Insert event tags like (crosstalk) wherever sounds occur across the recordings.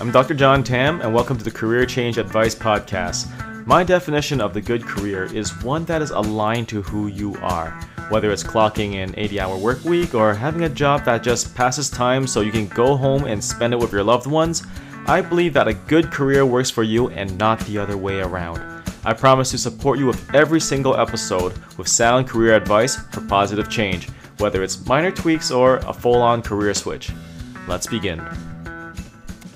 I'm Dr. John Tam, and welcome to the Career Change Advice Podcast. My definition of the good career is one that is aligned to who you are, whether it's clocking an 80 hour work week or having a job that just passes time so you can go home and spend it with your loved ones. I believe that a good career works for you and not the other way around. I promise to support you with every single episode with sound career advice for positive change, whether it's minor tweaks or a full on career switch. Let's begin.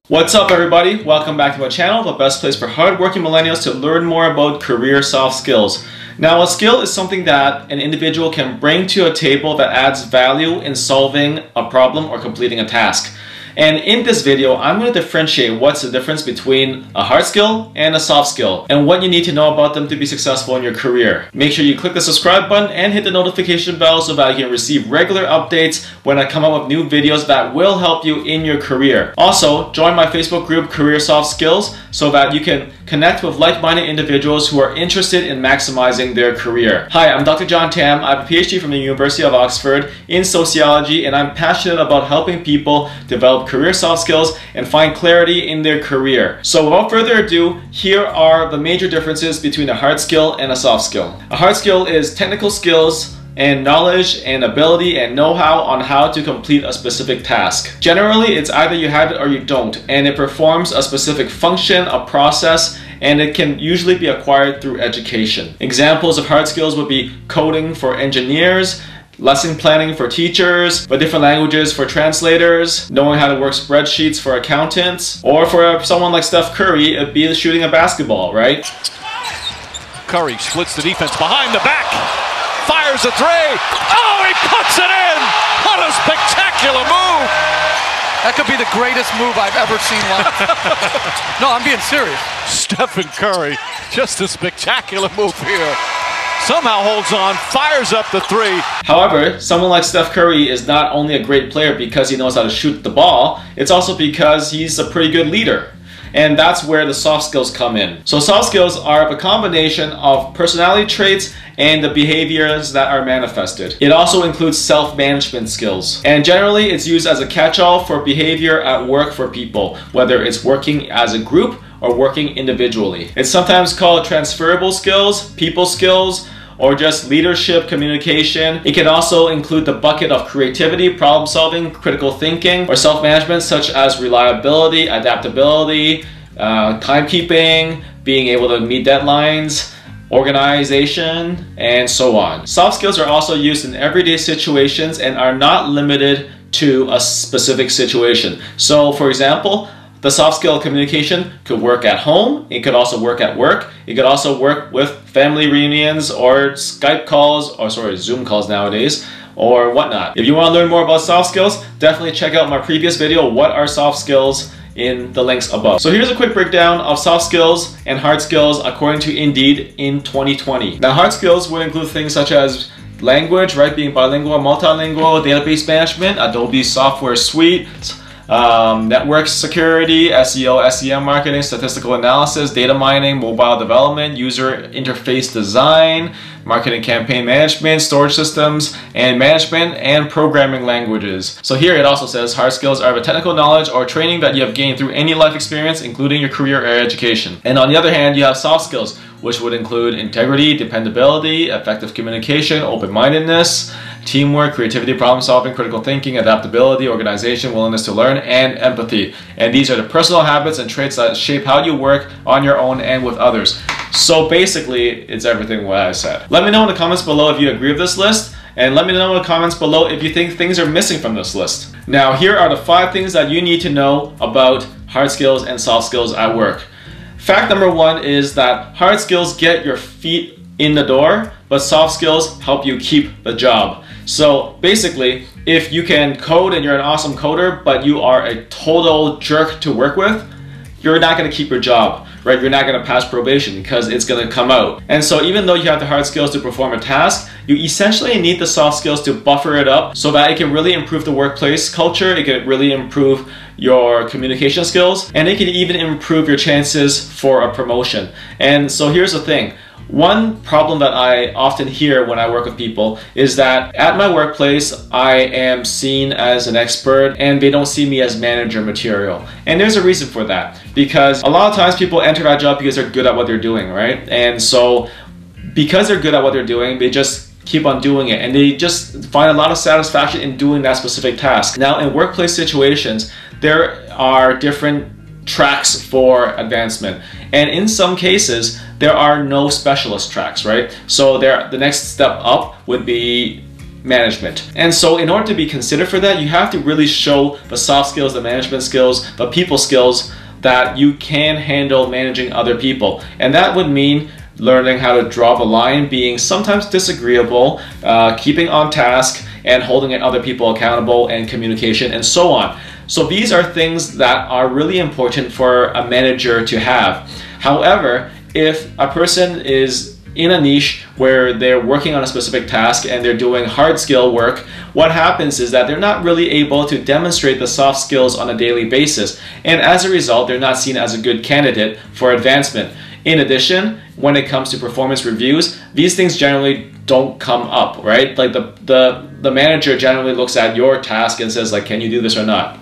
What's up, everybody? Welcome back to my channel, the best place for hardworking millennials to learn more about career soft skills. Now, a skill is something that an individual can bring to a table that adds value in solving a problem or completing a task. And in this video, I'm going to differentiate what's the difference between a hard skill and a soft skill, and what you need to know about them to be successful in your career. Make sure you click the subscribe button and hit the notification bell so that you can receive regular updates when I come up with new videos that will help you in your career. Also, join my Facebook group Career Soft Skills so that you can connect with like-minded individuals who are interested in maximizing their career. Hi, I'm Dr. John Tam. I have a PhD from the University of Oxford in sociology and I'm passionate about helping people develop career soft skills and find clarity in their career. So without further ado, here are the major differences between a hard skill and a soft skill. A hard skill is technical skills and knowledge and ability and know-how on how to complete a specific task. Generally, it's either you have it or you don't, and it performs a specific function, a process, and it can usually be acquired through education. Examples of hard skills would be coding for engineers, lesson planning for teachers, for different languages for translators, knowing how to work spreadsheets for accountants, or for someone like Steph Curry, it'd be shooting a basketball, right? Curry splits the defense behind the back, fires a three. Oh, he puts it in! What a spectacular move! That could be the greatest move I've ever seen live. (laughs) no, I'm being serious. Stephen Curry, just a spectacular move here somehow holds on, fires up the three. However, someone like Steph Curry is not only a great player because he knows how to shoot the ball, it's also because he's a pretty good leader. And that's where the soft skills come in. So soft skills are a combination of personality traits and the behaviors that are manifested. It also includes self-management skills. And generally, it's used as a catch-all for behavior at work for people, whether it's working as a group or working individually. It's sometimes called transferable skills, people skills, or just leadership, communication. It can also include the bucket of creativity, problem solving, critical thinking, or self-management such as reliability, adaptability, uh, timekeeping, being able to meet deadlines, organization, and so on. Soft skills are also used in everyday situations and are not limited to a specific situation. So for example, the soft skill of communication could work at home, it could also work at work, it could also work with family reunions or Skype calls, or sorry, Zoom calls nowadays, or whatnot. If you want to learn more about soft skills, definitely check out my previous video, What are Soft Skills? in the links above. So here's a quick breakdown of soft skills and hard skills according to Indeed in 2020. Now hard skills would include things such as language, right, being bilingual, multilingual, database management, Adobe software suite, um, network security, SEO, SEM marketing, statistical analysis, data mining, mobile development, user interface design, marketing campaign management, storage systems, and management and programming languages. So here it also says hard skills are the technical knowledge or training that you have gained through any life experience, including your career or education. And on the other hand, you have soft skills, which would include integrity, dependability, effective communication, open-mindedness, teamwork, creativity, problem solving, critical thinking, adaptability, organization, willingness to learn, and empathy. And these are the personal habits and traits that shape how you work on your own and with others. So basically, it's everything what I said. Let me know in the comments below if you agree with this list, and let me know in the comments below if you think things are missing from this list. Now, here are the five things that you need to know about hard skills and soft skills at work. Fact number one is that hard skills get your feet in the door, but soft skills help you keep the job. So basically, if you can code and you're an awesome coder, but you are a total jerk to work with, you're not gonna keep your job right? You're not gonna pass probation because it's gonna come out. And so even though you have the hard skills to perform a task, you essentially need the soft skills to buffer it up so that it can really improve the workplace culture, it can really improve your communication skills, and it can even improve your chances for a promotion. And so here's the thing, One problem that I often hear when I work with people is that at my workplace, I am seen as an expert and they don't see me as manager material. And there's a reason for that because a lot of times people enter that job because they're good at what they're doing, right? And so because they're good at what they're doing, they just keep on doing it and they just find a lot of satisfaction in doing that specific task. Now in workplace situations, there are different tracks for advancement. And in some cases, there are no specialist tracks, right? So there, the next step up would be management. And so in order to be considered for that, you have to really show the soft skills, the management skills, the people skills that you can handle managing other people. And that would mean learning how to draw the line, being sometimes disagreeable, uh, keeping on task, and holding other people accountable, and communication, and so on. So these are things that are really important for a manager to have. However, if a person is in a niche where they're working on a specific task and they're doing hard skill work, what happens is that they're not really able to demonstrate the soft skills on a daily basis. And as a result, they're not seen as a good candidate for advancement. In addition, when it comes to performance reviews, these things generally don't come up, right? Like the, the, the manager generally looks at your task and says like, can you do this or not?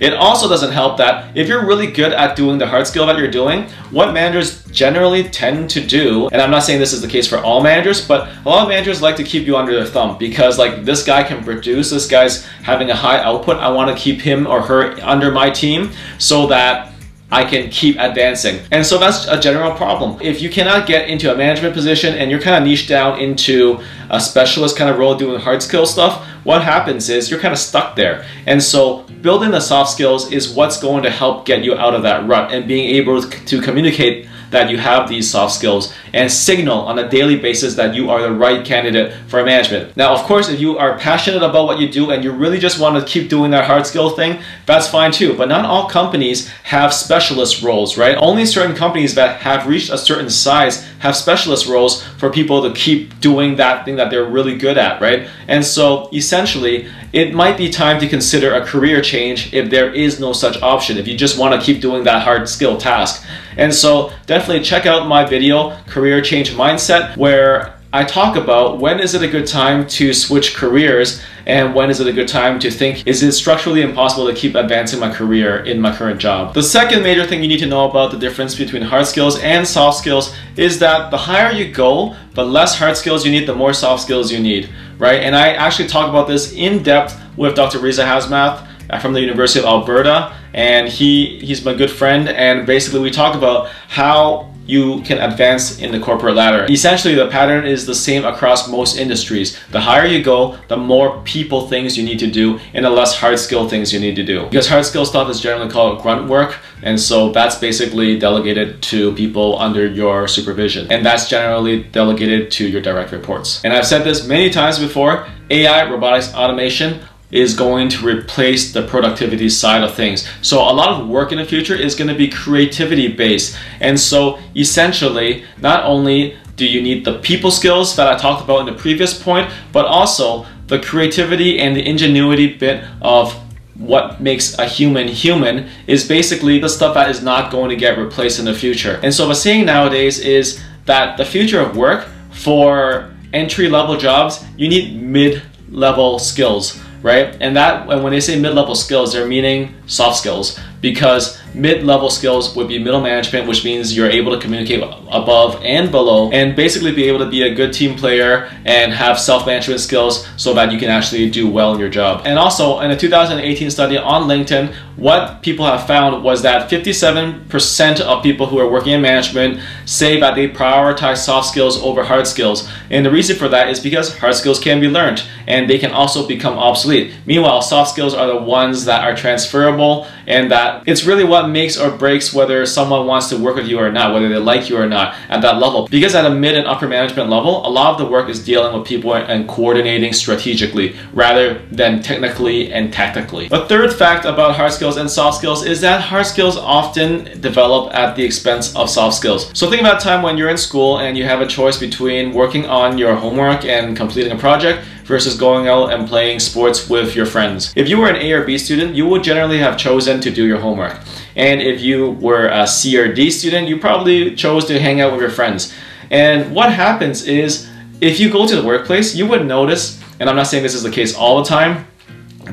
It also doesn't help that if you're really good at doing the hard skill that you're doing, what managers generally tend to do, and I'm not saying this is the case for all managers, but a lot of managers like to keep you under their thumb because like this guy can produce, this guy's having a high output, I want to keep him or her under my team so that I can keep advancing. And so that's a general problem. If you cannot get into a management position and you're kind of niche down into a specialist kind of role doing hard skill stuff, what happens is you're kind of stuck there. And so building the soft skills is what's going to help get you out of that rut and being able to communicate that you have these soft skills and signal on a daily basis that you are the right candidate for management. Now, of course, if you are passionate about what you do and you really just want to keep doing that hard skill thing, that's fine too. But not all companies have specialist roles, right? Only certain companies that have reached a certain size have specialist roles for people to keep doing that thing that they're really good at, right? And so essentially, it might be time to consider a career change if there is no such option, if you just want to keep doing that hard skill task. And so definitely check out my video, Career Change Mindset, where I talk about when is it a good time to switch careers and when is it a good time to think, is it structurally impossible to keep advancing my career in my current job? The second major thing you need to know about the difference between hard skills and soft skills is that the higher you go, the less hard skills you need, the more soft skills you need, right? And I actually talk about this in depth with Dr. Reza Hasmath from the University of Alberta and he he's my good friend and basically we talk about how you can advance in the corporate ladder. Essentially, the pattern is the same across most industries. The higher you go, the more people things you need to do and the less hard skill things you need to do. Because hard skill stuff is generally called grunt work, and so that's basically delegated to people under your supervision. And that's generally delegated to your direct reports. And I've said this many times before, AI, robotics, automation, is going to replace the productivity side of things. So a lot of work in the future is going to be creativity based. And so essentially, not only do you need the people skills that I talked about in the previous point, but also the creativity and the ingenuity bit of what makes a human human is basically the stuff that is not going to get replaced in the future. And so what I'm seeing nowadays is that the future of work for entry level jobs, you need mid level skills right? And that, and when they say mid-level skills, they're meaning soft skills because mid-level skills would be middle management, which means you're able to communicate above and below and basically be able to be a good team player and have self-management skills so that you can actually do well in your job. And also in a 2018 study on LinkedIn, what people have found was that 57% of people who are working in management say that they prioritize soft skills over hard skills. And the reason for that is because hard skills can be learned and they can also become obsolete. Meanwhile, soft skills are the ones that are transferable and that it's really what makes or breaks whether someone wants to work with you or not, whether they like you or not at that level. Because at a mid and upper management level, a lot of the work is dealing with people and coordinating strategically rather than technically and tactically. The third fact about hard skills and soft skills is that hard skills often develop at the expense of soft skills. So think about a time when you're in school and you have a choice between working on your homework and completing a project versus going out and playing sports with your friends. If you were an A or B student, you would generally have chosen to do your homework. And if you were a C or D student, you probably chose to hang out with your friends. And what happens is if you go to the workplace, you would notice, and I'm not saying this is the case all the time,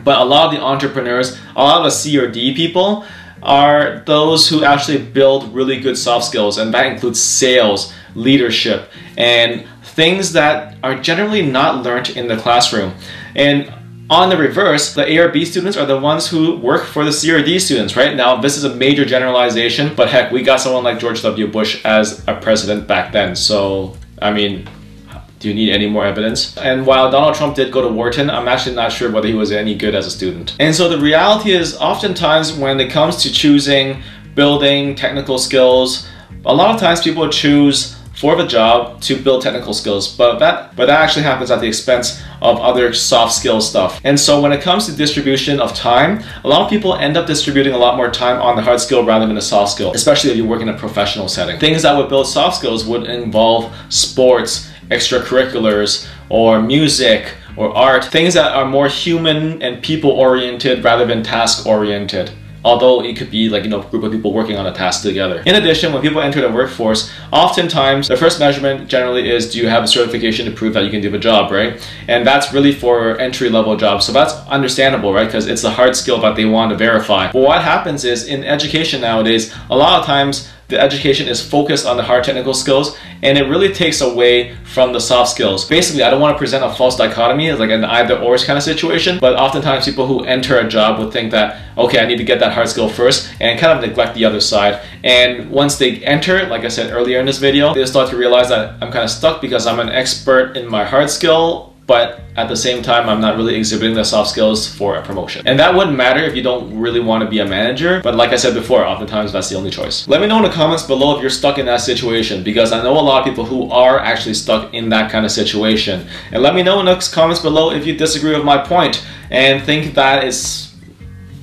but a lot of the entrepreneurs, a lot of the C or D people are those who actually build really good soft skills, and that includes sales, leadership, and things that are generally not learned in the classroom. And on the reverse, the A or B students are the ones who work for the C or D students, right? Now, this is a major generalization, but heck, we got someone like George W. Bush as a president back then. So, I mean, do you need any more evidence? And while Donald Trump did go to Wharton, I'm actually not sure whether he was any good as a student. And so the reality is, oftentimes when it comes to choosing, building technical skills, a lot of times people choose for the job to build technical skills, but that but that actually happens at the expense of other soft skill stuff. And so when it comes to distribution of time, a lot of people end up distributing a lot more time on the hard skill rather than the soft skill, especially if you work in a professional setting. Things that would build soft skills would involve sports, extracurriculars, or music, or art, things that are more human and people oriented rather than task oriented although it could be like you know group of people working on a task together. In addition, when people enter the workforce, oftentimes the first measurement generally is do you have a certification to prove that you can do the job, right? And that's really for entry level jobs. So that's understandable, right? Because it's a hard skill that they want to verify. But what happens is in education nowadays, a lot of times the education is focused on the hard technical skills and it really takes away from the soft skills. Basically, I don't want to present a false dichotomy like an either or kind of situation, but oftentimes people who enter a job would think that, okay, I need to get that hard skill first and kind of neglect the other side. And once they enter, like I said earlier in this video, they start to realize that I'm kind of stuck because I'm an expert in my hard skill but at the same time, I'm not really exhibiting the soft skills for a promotion. And that wouldn't matter if you don't really want to be a manager, but like I said before, oftentimes that's the only choice. Let me know in the comments below if you're stuck in that situation, because I know a lot of people who are actually stuck in that kind of situation. And let me know in the comments below if you disagree with my point and think that is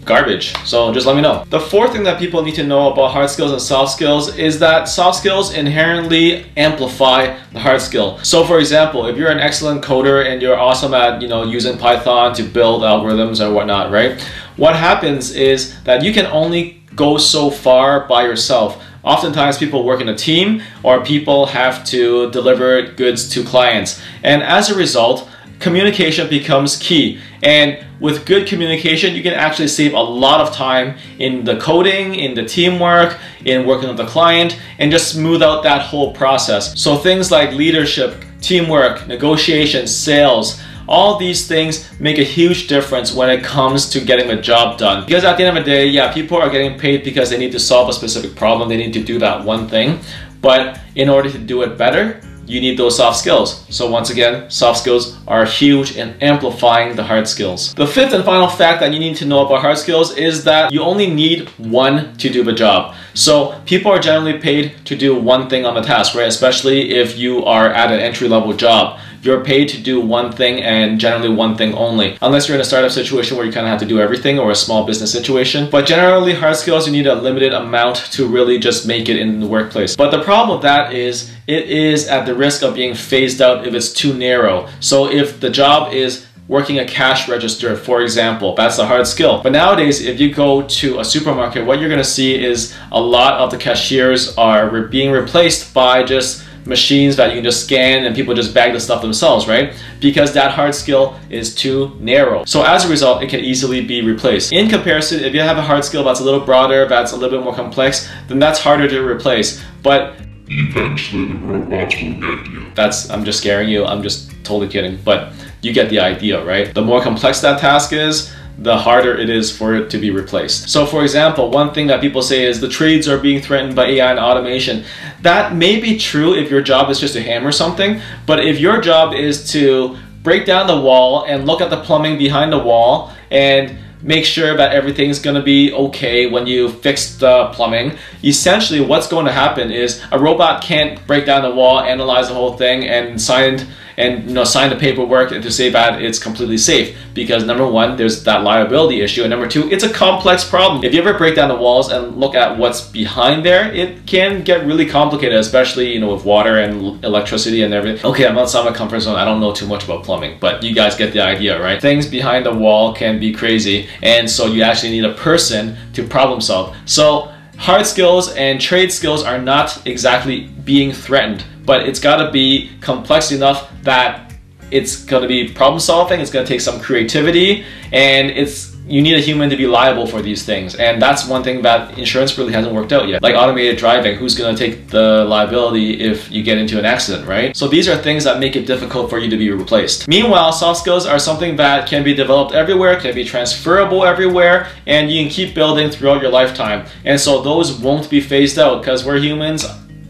garbage. So just let me know. The fourth thing that people need to know about hard skills and soft skills is that soft skills inherently amplify the hard skill. So for example, if you're an excellent coder and you're awesome at, you know, using Python to build algorithms or whatnot, right? What happens is that you can only go so far by yourself. Oftentimes people work in a team or people have to deliver goods to clients. And as a result, communication becomes key. And with good communication, you can actually save a lot of time in the coding, in the teamwork, in working with the client, and just smooth out that whole process. So things like leadership, teamwork, negotiation, sales, all these things make a huge difference when it comes to getting the job done. Because at the end of the day, yeah, people are getting paid because they need to solve a specific problem, they need to do that one thing. But in order to do it better, you need those soft skills. So once again, soft skills are huge in amplifying the hard skills. The fifth and final fact that you need to know about hard skills is that you only need one to do the job. So people are generally paid to do one thing on the task, right? Especially if you are at an entry level job you're paid to do one thing and generally one thing only. Unless you're in a startup situation where you kind of have to do everything or a small business situation. But generally hard skills, you need a limited amount to really just make it in the workplace. But the problem with that is it is at the risk of being phased out if it's too narrow. So if the job is working a cash register, for example. That's a hard skill. But nowadays, if you go to a supermarket, what you're gonna see is a lot of the cashiers are being replaced by just machines that you can just scan and people just bag the stuff themselves, right? Because that hard skill is too narrow. So as a result, it can easily be replaced. In comparison, if you have a hard skill that's a little broader, that's a little bit more complex, then that's harder to replace. But eventually the robots will get you. That's, I'm just scaring you. I'm just totally kidding. But you get the idea, right? The more complex that task is, the harder it is for it to be replaced. So for example, one thing that people say is the trades are being threatened by AI and automation. That may be true if your job is just to hammer something, but if your job is to break down the wall and look at the plumbing behind the wall and make sure that everything's gonna be okay when you fix the plumbing. Essentially what's going to happen is a robot can't break down the wall, analyze the whole thing, and sign and you know sign the paperwork to say that it's completely safe. Because number one there's that liability issue. And number two it's a complex problem. If you ever break down the walls and look at what's behind there it can get really complicated especially you know with water and electricity and everything. Okay I'm outside my comfort zone. I don't know too much about plumbing but you guys get the idea right? Things behind the wall can be crazy. And so you actually need a person to problem solve. So hard skills and trade skills are not exactly being threatened, but it's got to be complex enough that it's to be problem solving, it's going to take some creativity, and it's you need a human to be liable for these things. And that's one thing that insurance really hasn't worked out yet. Like automated driving, who's to take the liability if you get into an accident, right? So these are things that make it difficult for you to be replaced. Meanwhile, soft skills are something that can be developed everywhere, can be transferable everywhere, and you can keep building throughout your lifetime. And so those won't be phased out because we're humans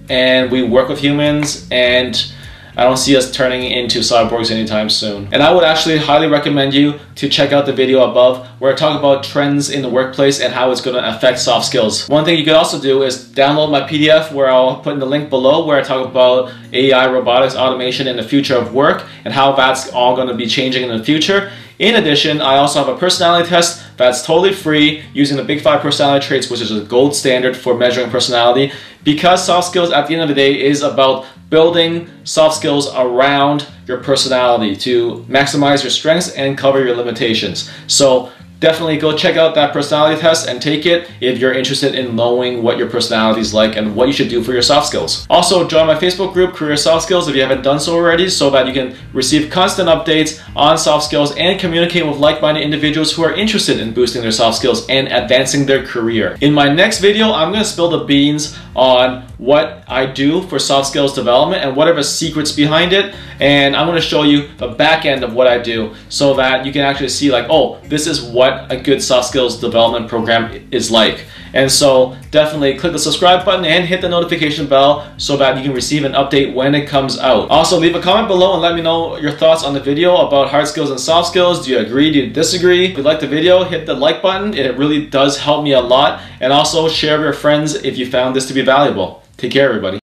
and we work with humans and I don't see us turning into cyborgs anytime soon. And I would actually highly recommend you to check out the video above where I talk about trends in the workplace and how it's going to affect soft skills. One thing you could also do is download my PDF where I'll put in the link below where I talk about AI, robotics, automation, and the future of work and how that's all going to be changing in the future. In addition, I also have a personality test that's totally free using the Big Five personality traits, which is a gold standard for measuring personality. Because soft skills at the end of the day is about building soft skills around your personality to maximize your strengths and cover your limitations. So definitely go check out that personality test and take it if you're interested in knowing what your personality is like and what you should do for your soft skills. Also, join my Facebook group, Career Soft Skills, if you haven't done so already, so that you can receive constant updates on soft skills and communicate with like-minded individuals who are interested in boosting their soft skills and advancing their career. In my next video, I'm to spill the beans on what I do for soft skills development and whatever secrets behind it. And I'm to show you the back end of what I do so that you can actually see like, oh, this is what a good soft skills development program is like. And so definitely click the subscribe button and hit the notification bell so that you can receive an update when it comes out. Also leave a comment below and let me know your thoughts on the video about hard skills and soft skills. Do you agree? Do you disagree? If you like the video, hit the like button. It really does help me a lot. And also share with your friends if you found this to be valuable. Take care everybody.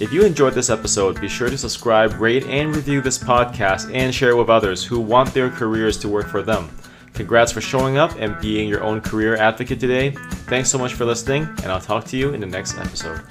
If you enjoyed this episode, be sure to subscribe, rate, and review this podcast and share it with others who want their careers to work for them. Congrats for showing up and being your own career advocate today. Thanks so much for listening, and I'll talk to you in the next episode.